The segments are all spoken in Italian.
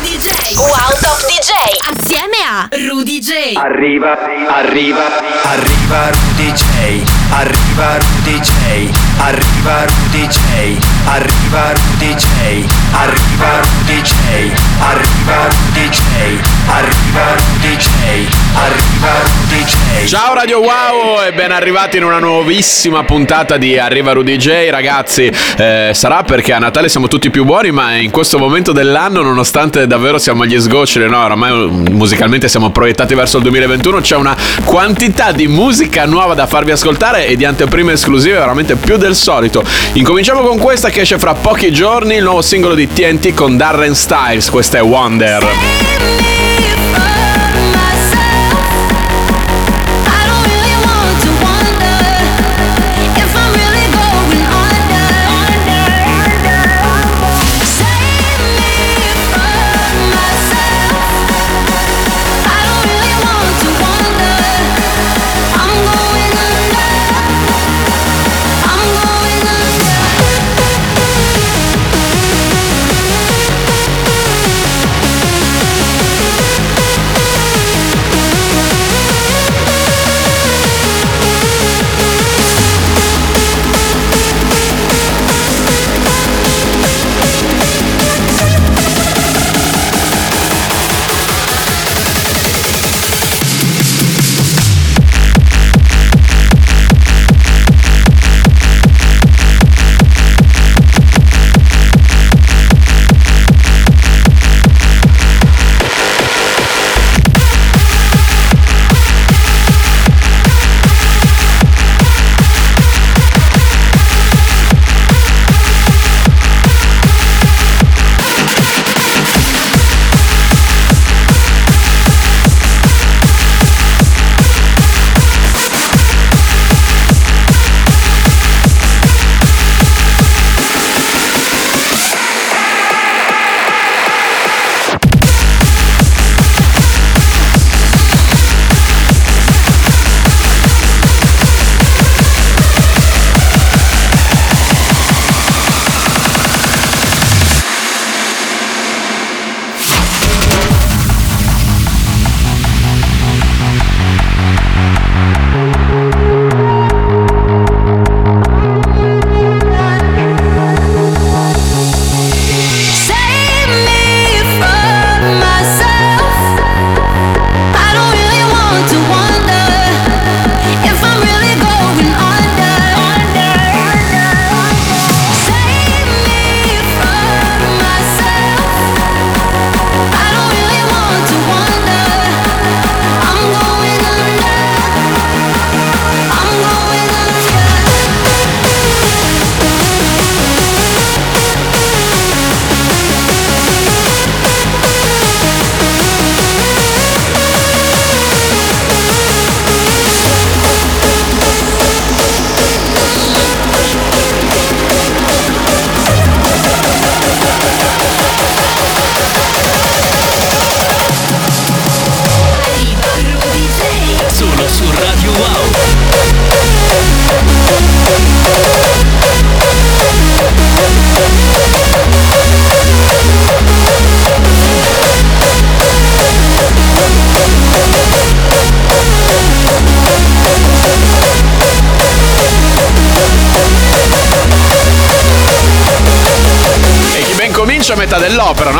DJ. Wow Top DJ. Assieme a Rudy J. Arriva, arriva, arriva Rudy J. Arriva Rudy J. Arriva Rudy J. Arriva Rudy J. Arriva Rudy J. Arriva Rudy J. Arriva Rudy J. Arriva Rudy J. Ciao Radio Wow e ben arrivati in una nuovissima puntata di Arriva Rudy J. Ragazzi, eh, sarà perché a Natale siamo tutti più buoni, ma in questo momento dell'anno, nonostante davvero siamo agli sgoccioli, no, oramai musicalmente siamo proiettati verso il 2021, c'è una quantità di musica nuova da farvi ascoltare e di anteprime esclusive veramente più del solito. Incominciamo con questa che esce fra pochi giorni, il nuovo singolo di TNT con Darren Styles, questa è Wonder. me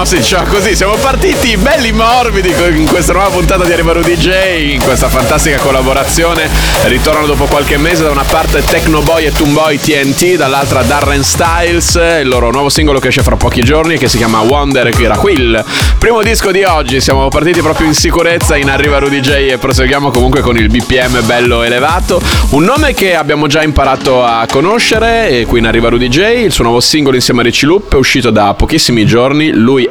Si diceva così. Siamo partiti belli morbidi in questa nuova puntata di Arrivaro DJ, in questa fantastica collaborazione. Ritornano dopo qualche mese da una parte Tecnoboy e Toonboy TNT, dall'altra Darren Styles, il loro nuovo singolo che esce fra pochi giorni che si chiama Wonder, che era Quill. Primo disco di oggi, siamo partiti proprio in sicurezza in Arrivaro DJ e proseguiamo comunque con il BPM bello elevato. Un nome che abbiamo già imparato a conoscere e qui in Arrivaro DJ, il suo nuovo singolo insieme a Ricci Loop è uscito da pochissimi giorni. Lui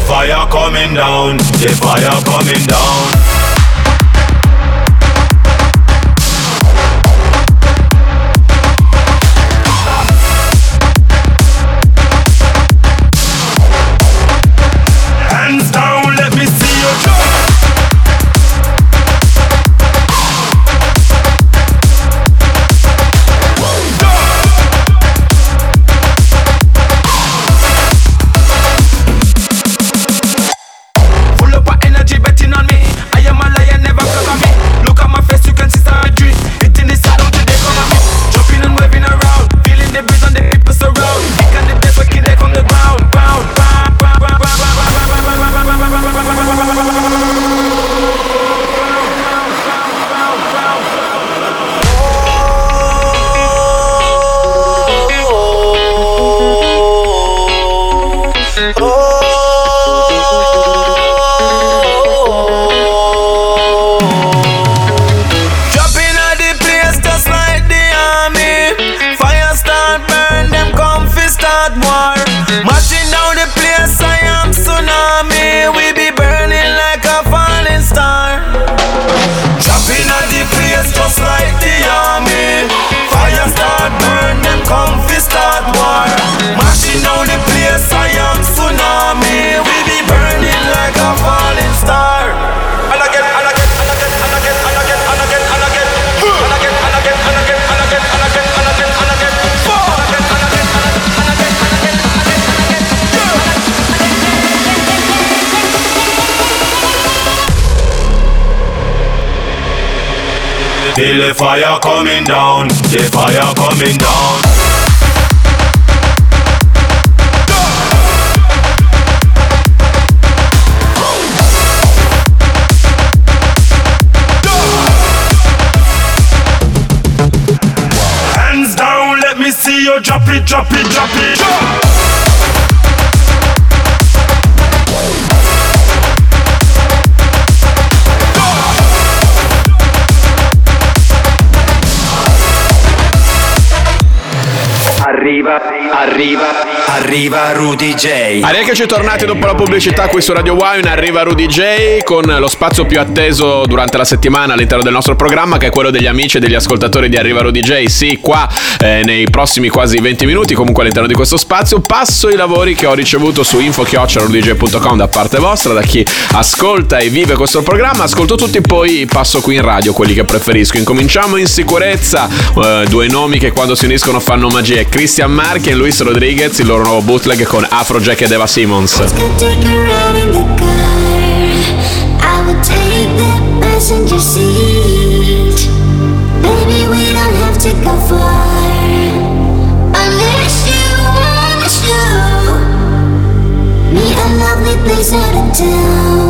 fire coming down, the fire coming down. Feel the fire coming down, the fire coming down. Hands down, let me see you drop it, drop it, drop it. Drop. Arriva, arriva, Rudy J. Eccoci tornati dopo la pubblicità qui su Radio Wine. Arriva Rudy J con lo spazio più atteso durante la settimana all'interno del nostro programma, che è quello degli amici e degli ascoltatori di Arriva Rudy J. Sì, qua eh, nei prossimi quasi 20 minuti, comunque all'interno di questo spazio, passo i lavori che ho ricevuto su info.rudyj.com da parte vostra, da chi ascolta e vive questo programma. Ascolto tutti, poi passo qui in radio quelli che preferisco. Incominciamo in sicurezza. Eh, due nomi che quando si uniscono fanno magie. Christian Marchi e Luis Rodriguez, il loro nuovo bootleg con Afrojack ed Eva Simmons. place out of town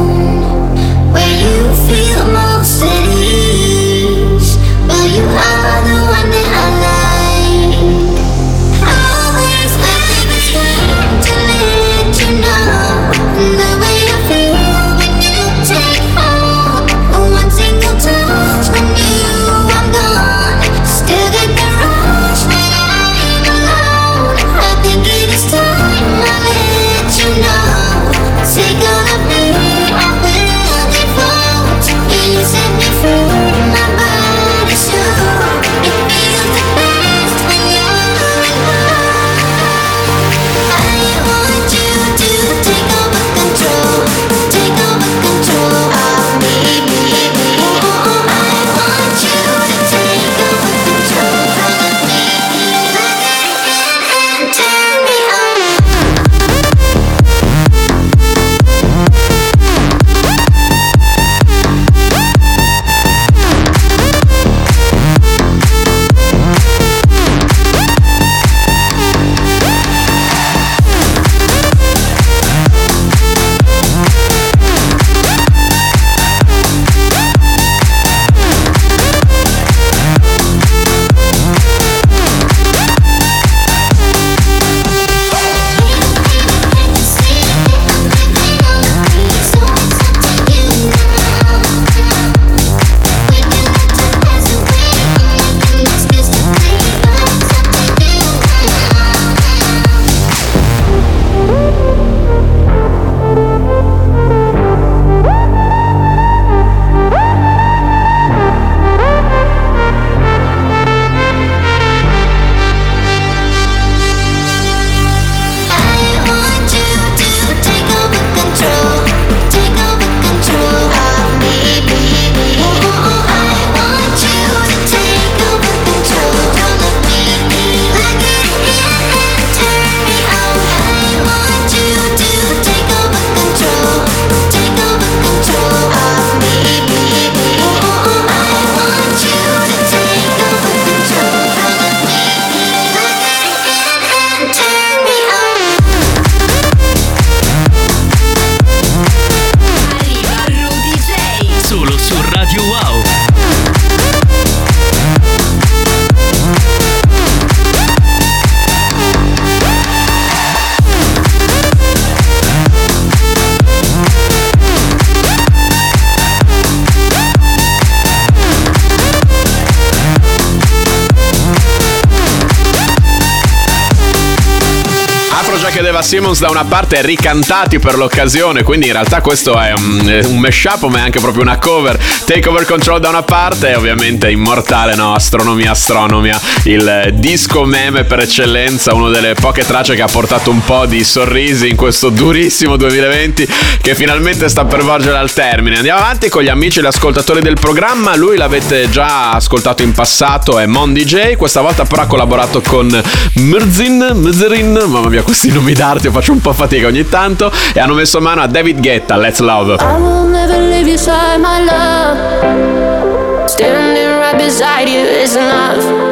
chiedeva Simmons da una parte ricantati per l'occasione, quindi in realtà questo è un, un mashup ma è anche proprio una cover. Take over control da una parte e ovviamente immortale, no? Astronomia, astronomia, il disco meme per eccellenza, una delle poche tracce che ha portato un po' di sorrisi in questo durissimo 2020 che finalmente sta per volgere al termine. Andiamo avanti con gli amici e gli ascoltatori del programma. Lui l'avete già ascoltato in passato, è Mon DJ. Questa volta però ha collaborato con Mrzin, Mzerin, mamma mia, questi nomi d'arte faccio un po' fatica ogni tanto. E hanno messo mano a David Guetta, Let's Love. I will never leave your side, my love. Standing right beside you is enough.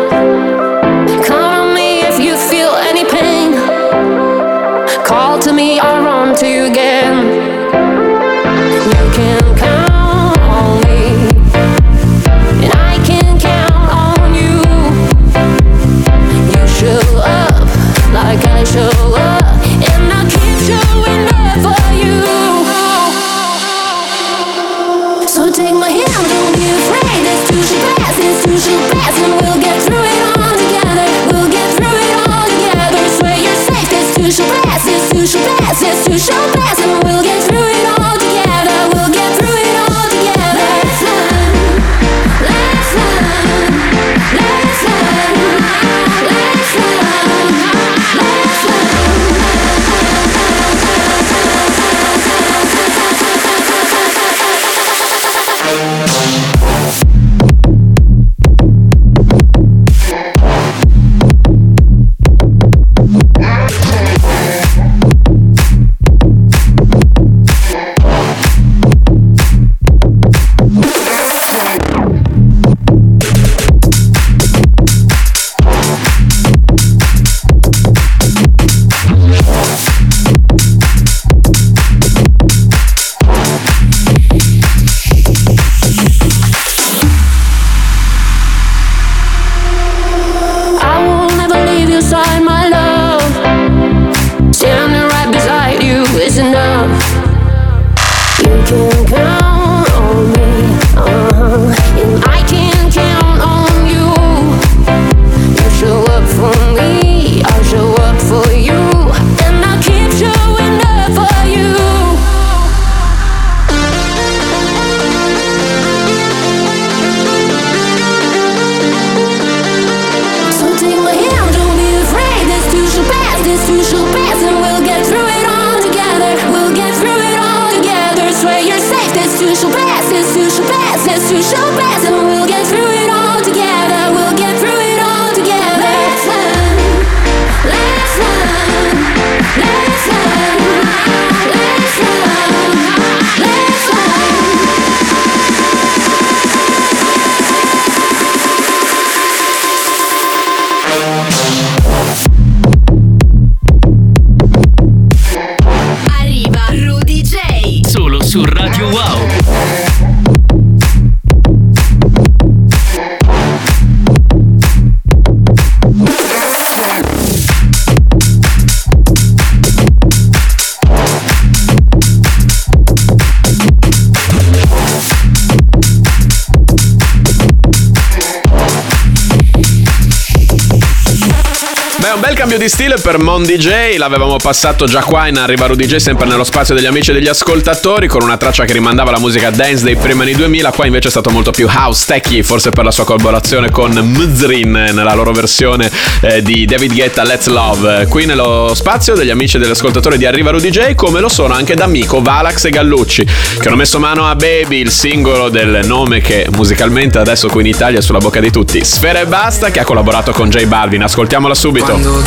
Di stile per Mon DJ, l'avevamo passato già qua in Arriva Rudy J, sempre nello spazio degli amici e degli ascoltatori, con una traccia che rimandava alla musica dance dei primi anni 2000, qua invece è stato molto più house techy, forse per la sua collaborazione con Mzrin nella loro versione eh, di David Guetta Let's Love. Qui nello spazio degli amici e degli ascoltatori di Arriva Rudy J, come lo sono anche D'Amico, Valax e Gallucci, che hanno messo mano a Baby, il singolo del nome che musicalmente adesso qui in Italia è sulla bocca di tutti, Sfera e Basta, che ha collaborato con J Balvin. Ascoltiamola subito. Quando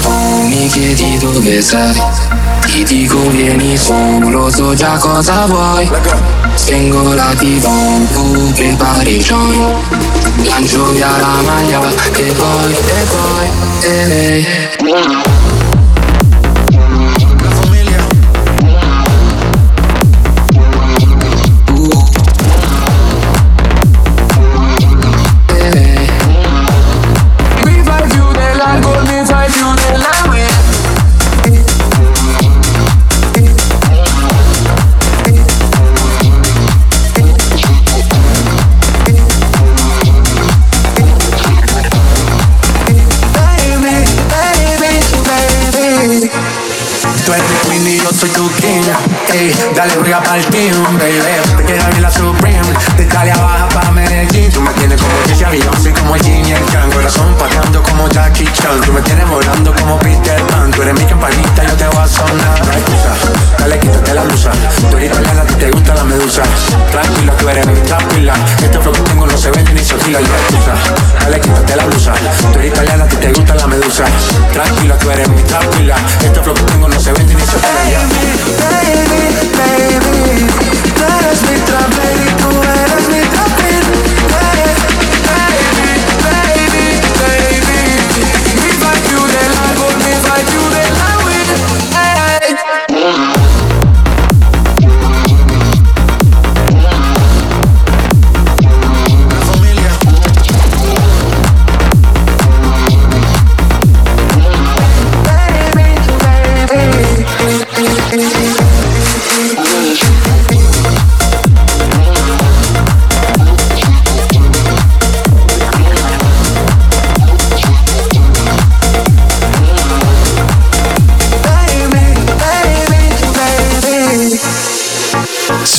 tu mi chiedi dove sei. Ti dico vieni su, lo so già cosa vuoi. Spengo la tv, tu prepari i joint Lancio via la maglia e poi, e poi, e Mi Dale, ruega para el timbre, tú eres mi tranquila. Este flow que tengo no se vende ni se oscila. Hay excusa, dale quítate la blusa. Tú eres italiana, ti te gusta la medusa. Tranquila, tú eres mi tranquila. Este flow que tengo no se vende ni se oscila. Baby, baby, tú eres mi trap, baby,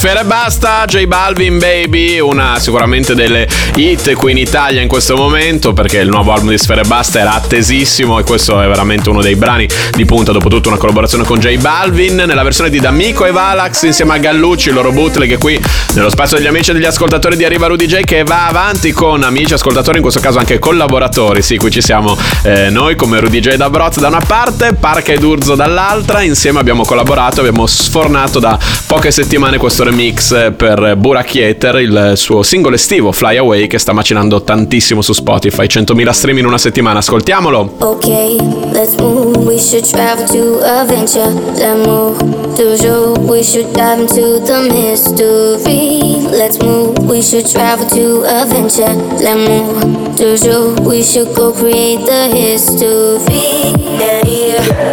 Sfera e basta, J Balvin Baby, una sicuramente delle hit qui in Italia in questo momento perché il nuovo album di Sfera e basta era attesissimo e questo è veramente uno dei brani di punta, dopo tutto una collaborazione con J Balvin nella versione di D'Amico e Valax insieme a Gallucci, il loro bootleg qui nello spazio degli amici e degli ascoltatori di Arriva Rudy J che va avanti con amici ascoltatori, in questo caso anche collaboratori, sì qui ci siamo eh, noi come Rudy J da Broz da una parte, Parca ed Urzo dall'altra, insieme abbiamo collaborato, abbiamo sfornato da poche settimane questo remix per Buracchieter, il suo singolo estivo Fly Away che sta macinando tantissimo su Spotify, 100.000 stream in una settimana, ascoltiamolo! Okay, let's move. We should travel to adventure. Let's move. Toujours, we should dive into the mystery. Let's move. We should travel to adventure. Let's move. Toujours, we should go create the history. Yeah, yeah.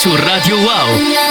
su Radio Wow.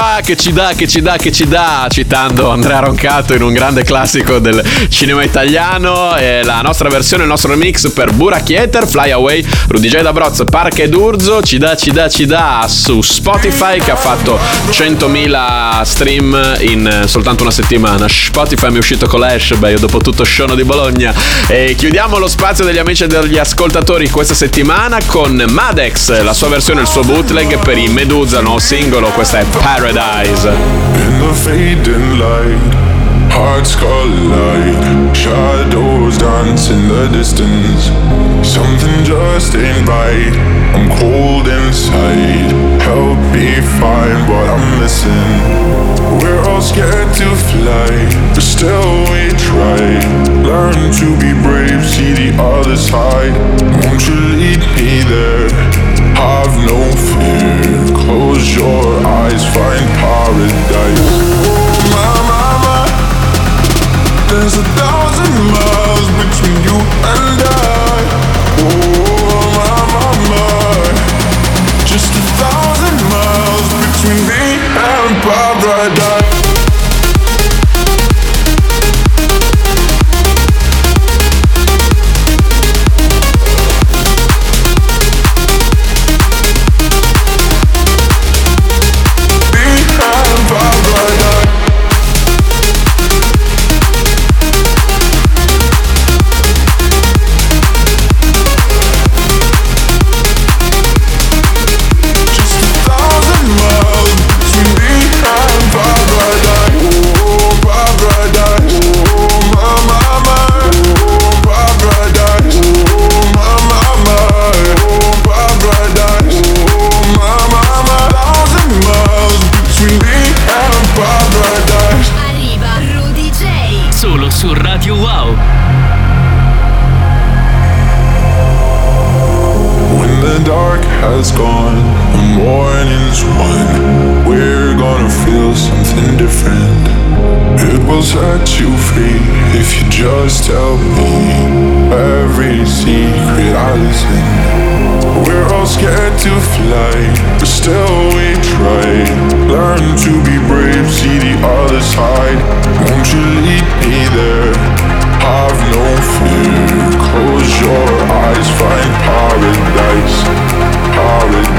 Qua che ci dà, che ci dà, che ci dà, citando Andrea Roncato in un grande classico del cinema italiano. È la nostra versione, il nostro remix per Burachieter, Fly Away, Rudy J. Dabroz, Parca ed Urzo, ci dà, ci dà, ci dà su Spotify che ha fatto 100.000 stream in soltanto una settimana. Spotify mi è uscito con l'Ash, beh, io dopo tutto sciono di Bologna. E chiudiamo lo spazio degli amici e degli ascoltatori questa settimana con Madex, la sua versione, il suo bootleg per i Medusa, nuovo singolo, questa è Paradise. In the fading light, hearts collide, shadows dance in the distance. Something just ain't right. I'm cold inside. Help me find what I'm missing. We're all scared to fly, but still we try. Learn to be brave, see the other side. Won't you lead me there? Have no fear. Close your eyes, find paradise. My, my, my. There's a thousand miles between you and I. Oh, my, my, my. Just a thousand miles between me and paradise.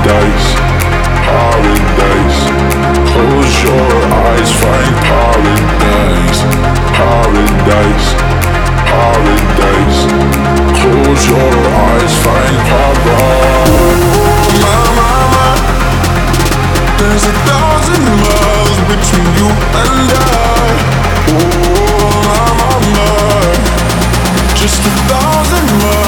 Paradise. Paradise. Close your eyes, find paradise. Paradise. Paradise. Close your eyes, find paradise. My, my, my. There's a thousand miles between you and I. Oh, my, my, my. Just a thousand miles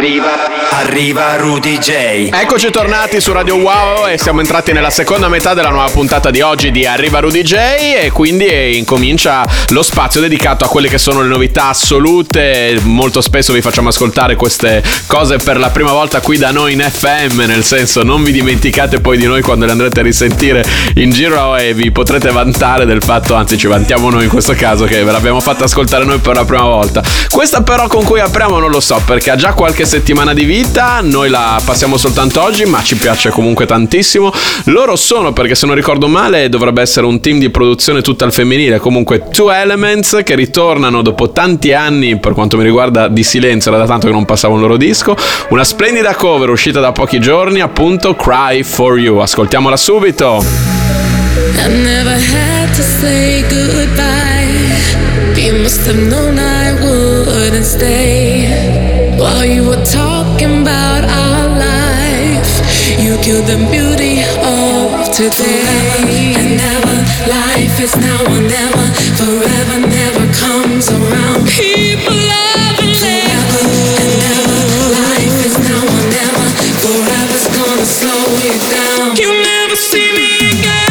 arriva, arriva Rudy J. Eccoci tornati su Radio Wow e siamo entrati nella seconda metà della nuova puntata di oggi di Arriva Rudy J e quindi incomincia lo spazio dedicato a quelle che sono le novità assolute. Molto spesso vi facciamo ascoltare queste cose per la prima volta qui da noi in FM, nel senso non vi dimenticate poi di noi quando le andrete a risentire in giro e vi potrete vantare del fatto, anzi ci vantiamo noi in questo caso che ve l'abbiamo fatta ascoltare noi per la prima volta. Questa però con cui apriamo non lo so perché ha già qualche settimana di vita, noi la passiamo soltanto oggi ma ci piace comunque tantissimo. Loro sono, perché se non ricordo male, dovrebbe essere un team di produzione tutta al femminile, comunque Two Elements che ritornano dopo tanti anni per quanto mi riguarda di silenzio, era da tanto che non passava un loro disco, una splendida cover uscita da pochi giorni, appunto Cry For You. Ascoltiamola subito. I never had to say goodbye. You must have known I wouldn't stay. While you were talking about our life, you killed the beauty of today. And never, life is now or never. Forever never comes around. People love forever and. Life is now or never. Forever's gonna slow you down. You never see me again.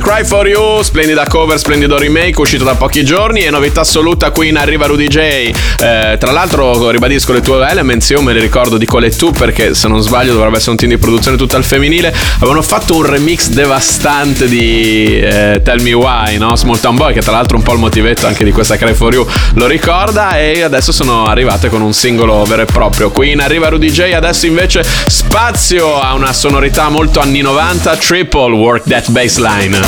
Cry for You, splendida cover, splendido remake uscito da pochi giorni e novità assoluta qui in Arriva Rudy J. Eh, tra l'altro ribadisco le tue elements, io me le ricordo di quelle tu perché se non sbaglio dovrebbe essere un team di produzione tutta al femminile, avevano fatto un remix devastante di eh, Tell Me Why, no? Small Town Boy che tra l'altro è un po' il motivetto anche di questa Cry for You lo ricorda e adesso sono arrivate con un singolo vero e proprio. Qui in Arriva Rudy J adesso invece spazio a una sonorità molto anni 90, Triple Work That Baseline.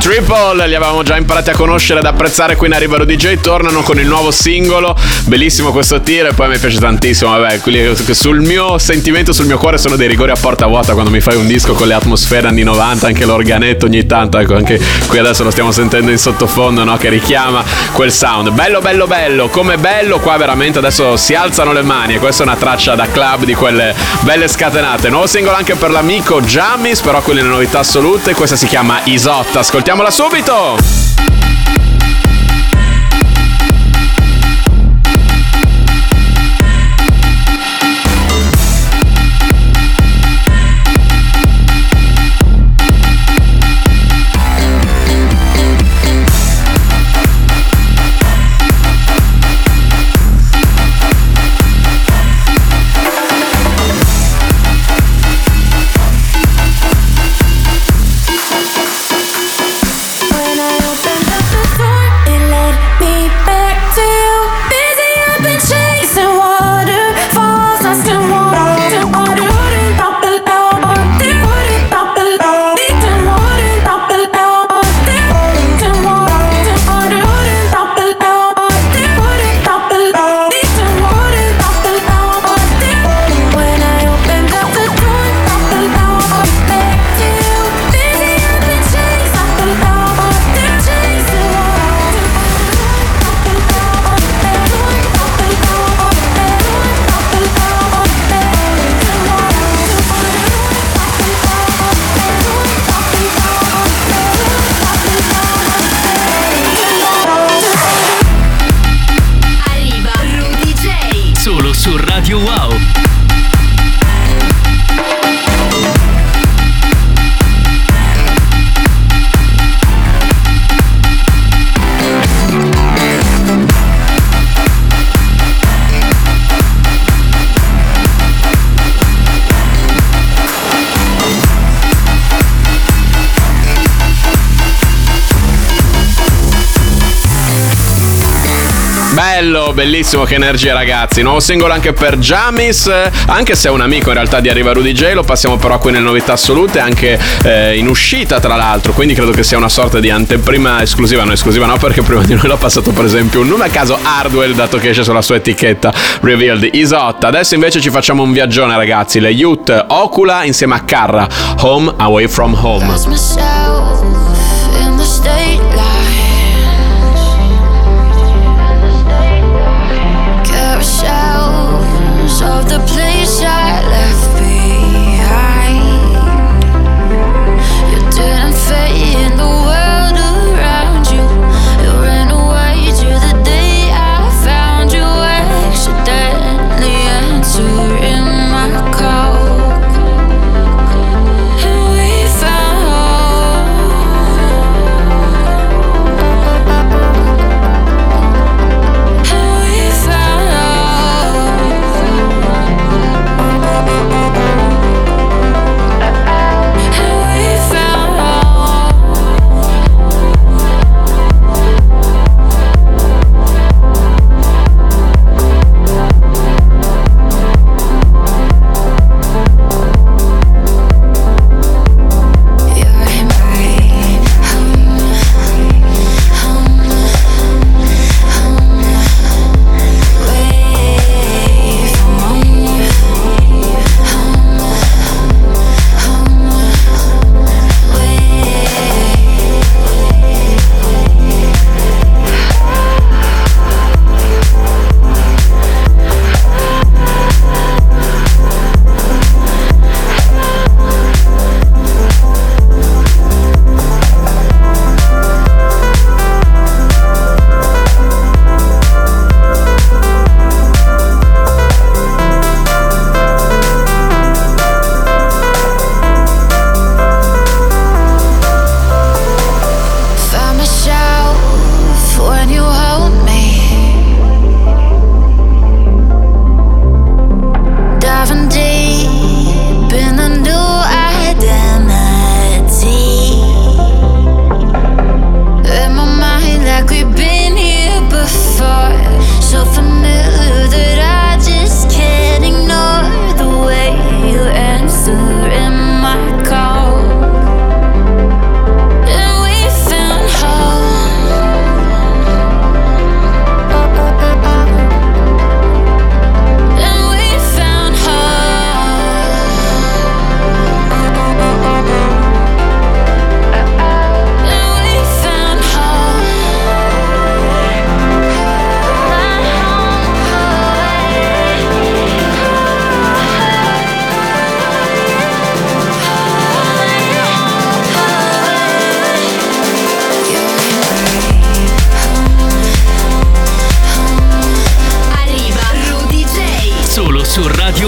Triple, li avevamo già imparati a conoscere, ed apprezzare, qui in Arrivaro DJ, tornano con il nuovo singolo, bellissimo questo tiro e poi mi piace tantissimo, vabbè, sul mio sentimento, sul mio cuore sono dei rigori a porta vuota quando mi fai un disco con le atmosfere anni 90, anche l'organetto ogni tanto, ecco, anche qui adesso lo stiamo sentendo in sottofondo, no, che richiama quel sound, bello bello bello, come bello, qua veramente adesso si alzano le mani e questa è una traccia da club di quelle belle scatenate, nuovo singolo anche per l'amico Jammis, però quelle novità assolute, questa si chiama Isotta, ascoltiamo ascoltiamola subito! Bellissimo, che energia ragazzi. Nuovo singolo anche per Jamis, anche se è un amico in realtà di Arriva Rudy J, lo passiamo però qui nelle novità assolute, anche eh, in uscita tra l'altro, quindi credo che sia una sorta di anteprima esclusiva, no esclusiva no perché prima di noi l'ho passato per esempio un nome a caso Hardwell dato che esce sulla sua etichetta Revealed Isotta. Adesso invece ci facciamo un viaggione ragazzi, le Youth Ocula insieme a Carra, Home Away From Home. The place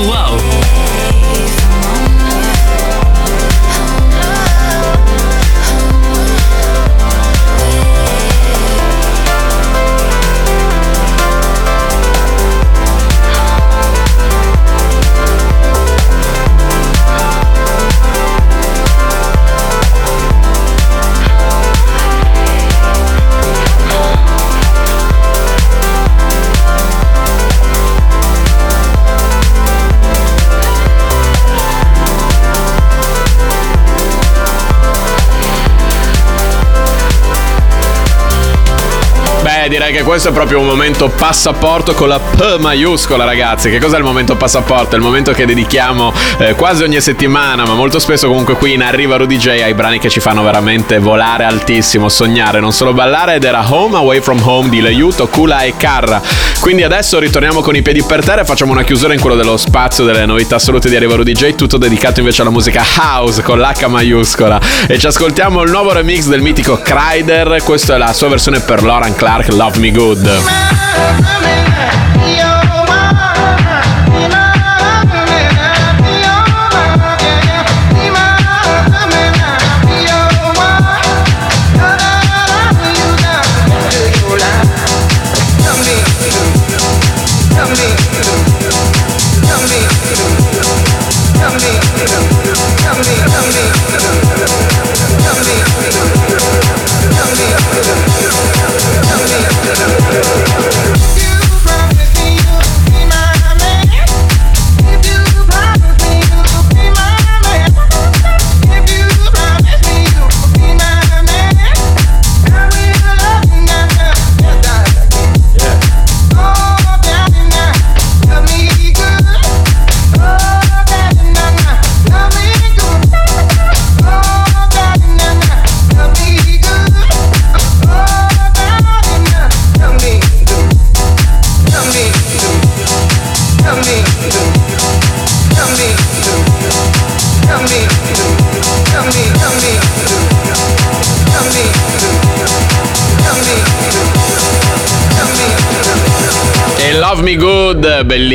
su direi che questo è proprio un momento passaporto con la P maiuscola, ragazzi. Che cos'è il momento passaporto? È il momento che dedichiamo eh, quasi ogni settimana, ma molto spesso comunque qui in Arriva Rudy J ai brani che ci fanno veramente volare altissimo, sognare, non solo ballare. Ed era Home Away From Home di Leiuto, Kula e Carra. Quindi adesso ritorniamo con i piedi per terra e facciamo una chiusura in quello dello spazio delle novità assolute di Arriva Rudy J, tutto dedicato invece alla musica house con l'H maiuscola. E ci ascoltiamo il nuovo remix del mitico Kryder. Questa è la sua versione per Lauren Clark, Love Me Good.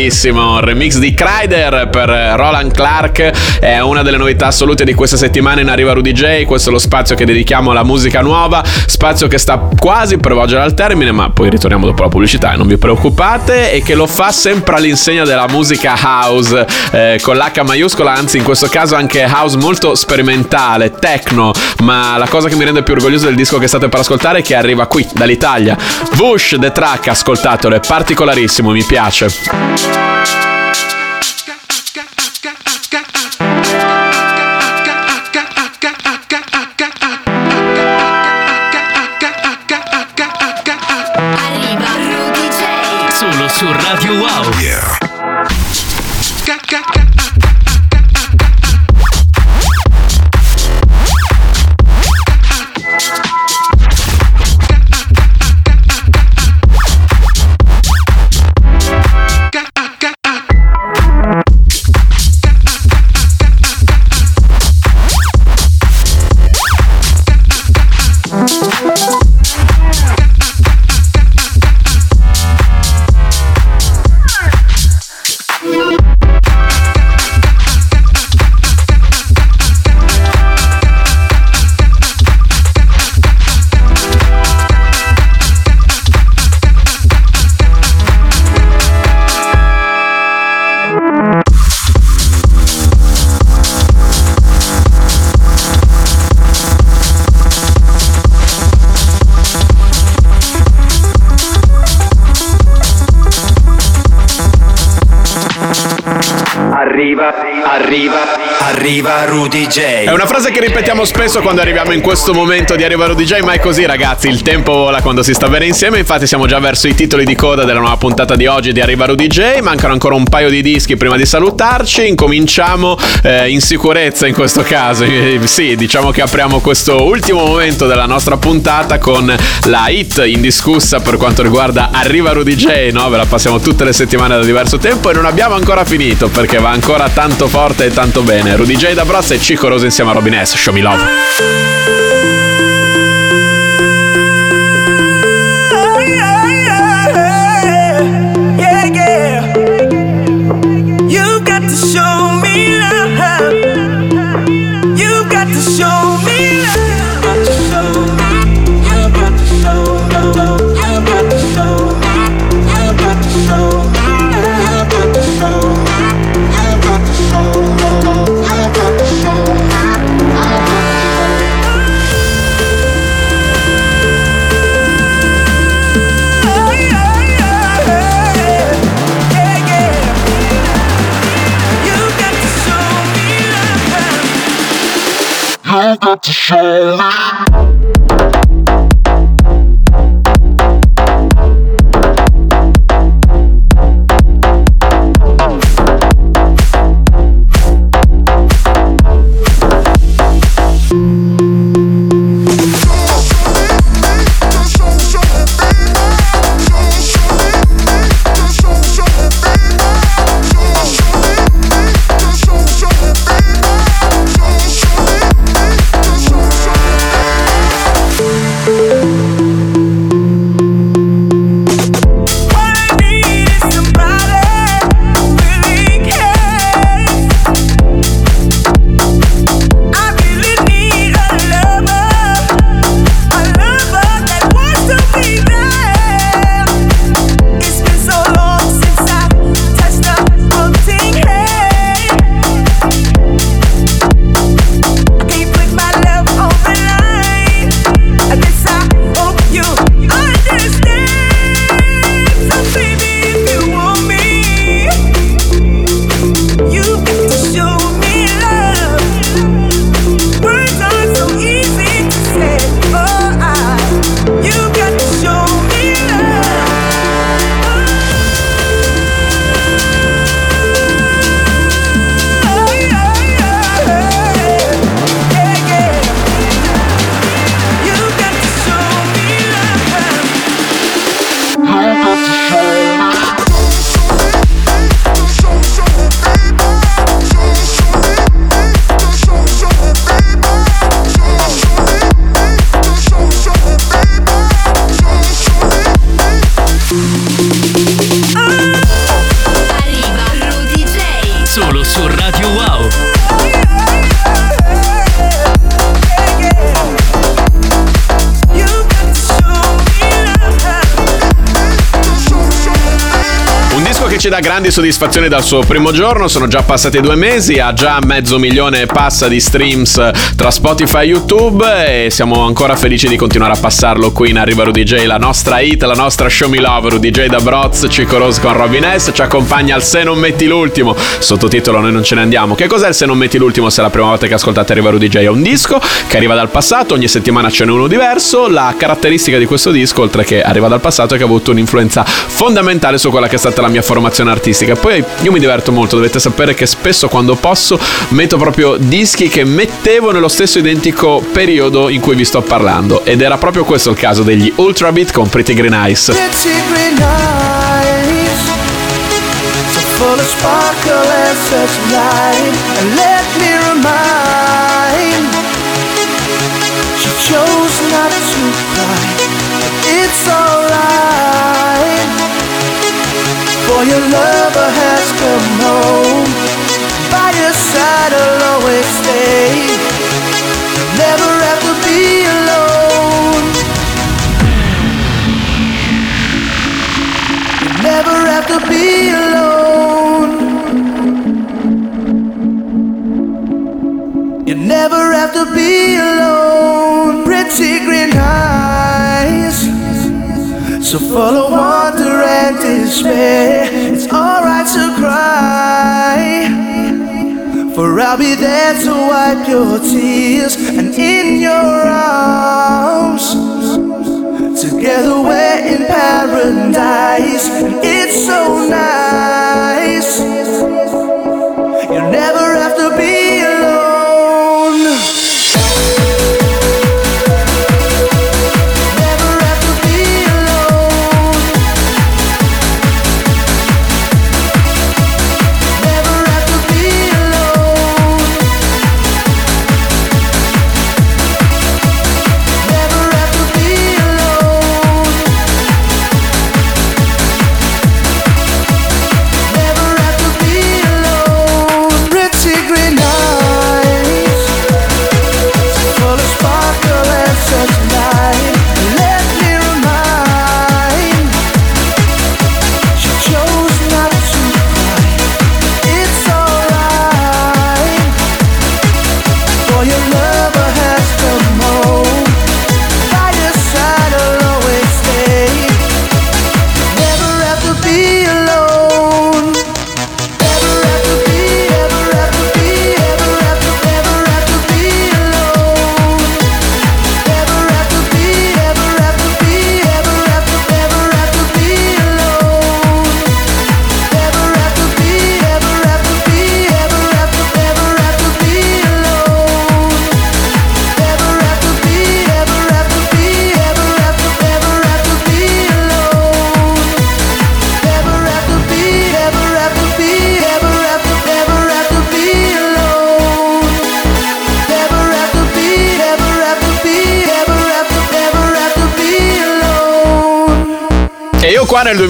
Bellissimo. Remix di Kryder per Roland Clark. È una delle novità assolute di questa settimana in Arriva Rudy J. Questo è lo spazio che dedichiamo alla musica nuova. Spazio che sta quasi per volgere al termine, ma poi ritorniamo dopo la pubblicità non vi preoccupate. E che lo fa sempre all'insegna della musica house, eh, con l'H maiuscola, anzi in questo caso anche house molto sperimentale, techno. Ma la cosa che mi rende più orgoglioso del disco che state per ascoltare è che arriva qui, dall'Italia. Vush, The Track, ascoltatelo, è particolarissimo, mi piace. Su Radio Wow. Arriva, arriva Rudy J. È una frase che ripetiamo spesso quando arriviamo in questo momento di Arrivaro DJ, ma è così ragazzi, il tempo vola quando si sta bene insieme, infatti siamo già verso i titoli di coda della nuova puntata di oggi di Arrivaro DJ, mancano ancora un paio di dischi prima di salutarci, incominciamo eh, in sicurezza in questo caso, Eh, sì, diciamo che apriamo questo ultimo momento della nostra puntata con la hit indiscussa per quanto riguarda Arrivaro DJ, no? Ve la passiamo tutte le settimane da diverso tempo e non abbiamo ancora finito perché va ancora tanto forte e tanto bene. Rudy J da Bros e Cico Rose insieme a Robin S. Show me love. To show me. Ci dà grandi soddisfazioni dal suo primo giorno, sono già passati due mesi, ha già mezzo milione e passa di streams tra Spotify e YouTube e siamo ancora felici di continuare a passarlo qui in Arriva Rudy J, la nostra hit, la nostra show me love, Rudy J da Broz, Cico Rose con Robin S, ci accompagna al Se non metti l'ultimo, sottotitolo Noi non ce ne andiamo. Che cos'è il Se non metti l'ultimo se è la prima volta che ascoltate Arriva Rudy J? È un disco che arriva dal passato, ogni settimana ce n'è uno diverso, la caratteristica di questo disco, oltre che arriva dal passato, è che ha avuto un'influenza fondamentale su quella che è stata la mia formazione artistica. Poi io mi diverto molto, dovete sapere che spesso quando posso metto proprio dischi che mettevo nello stesso identico periodo in cui vi sto parlando ed era proprio questo il caso degli Ultra Beat con Pretty Green Eyes. Pretty green eyes, your lover has come home, by your side I'll always stay. Never have to be alone. Never have to be alone. You never have to be alone. Pretty green eyes, so full of wonder and despair. It's alright to cry, for I'll be there to wipe your tears and in your arms. Together we're in paradise, and it's so nice.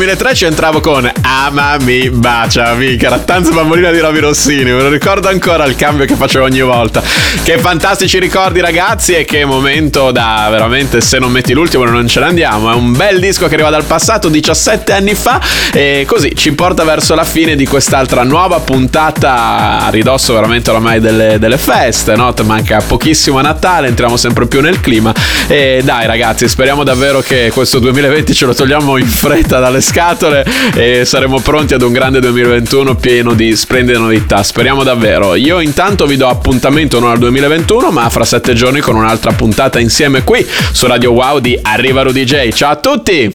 2003 ci entravo con Amami, baciami, che era tanto bambolina di Roby Rossini, me lo ricordo ancora il cambio che facevo ogni volta. Che fantastici ricordi ragazzi e che momento da veramente se non metti l'ultimo non ce ne andiamo. È un bel disco che arriva dal passato 17 anni fa e così ci porta verso la fine di quest'altra nuova puntata a ridosso veramente oramai delle, delle feste, no? Manca pochissimo a Natale, entriamo sempre più nel clima e dai ragazzi speriamo davvero che questo 2020 ce lo togliamo in fretta dalle scatole e saremo pronti ad un grande 2021 pieno di splendide novità. Speriamo davvero. Io intanto vi do appuntamento non al 2021, ma fra sette giorni con un'altra puntata insieme qui su Radio Wow di Arriva Rudy J. Ciao a tutti!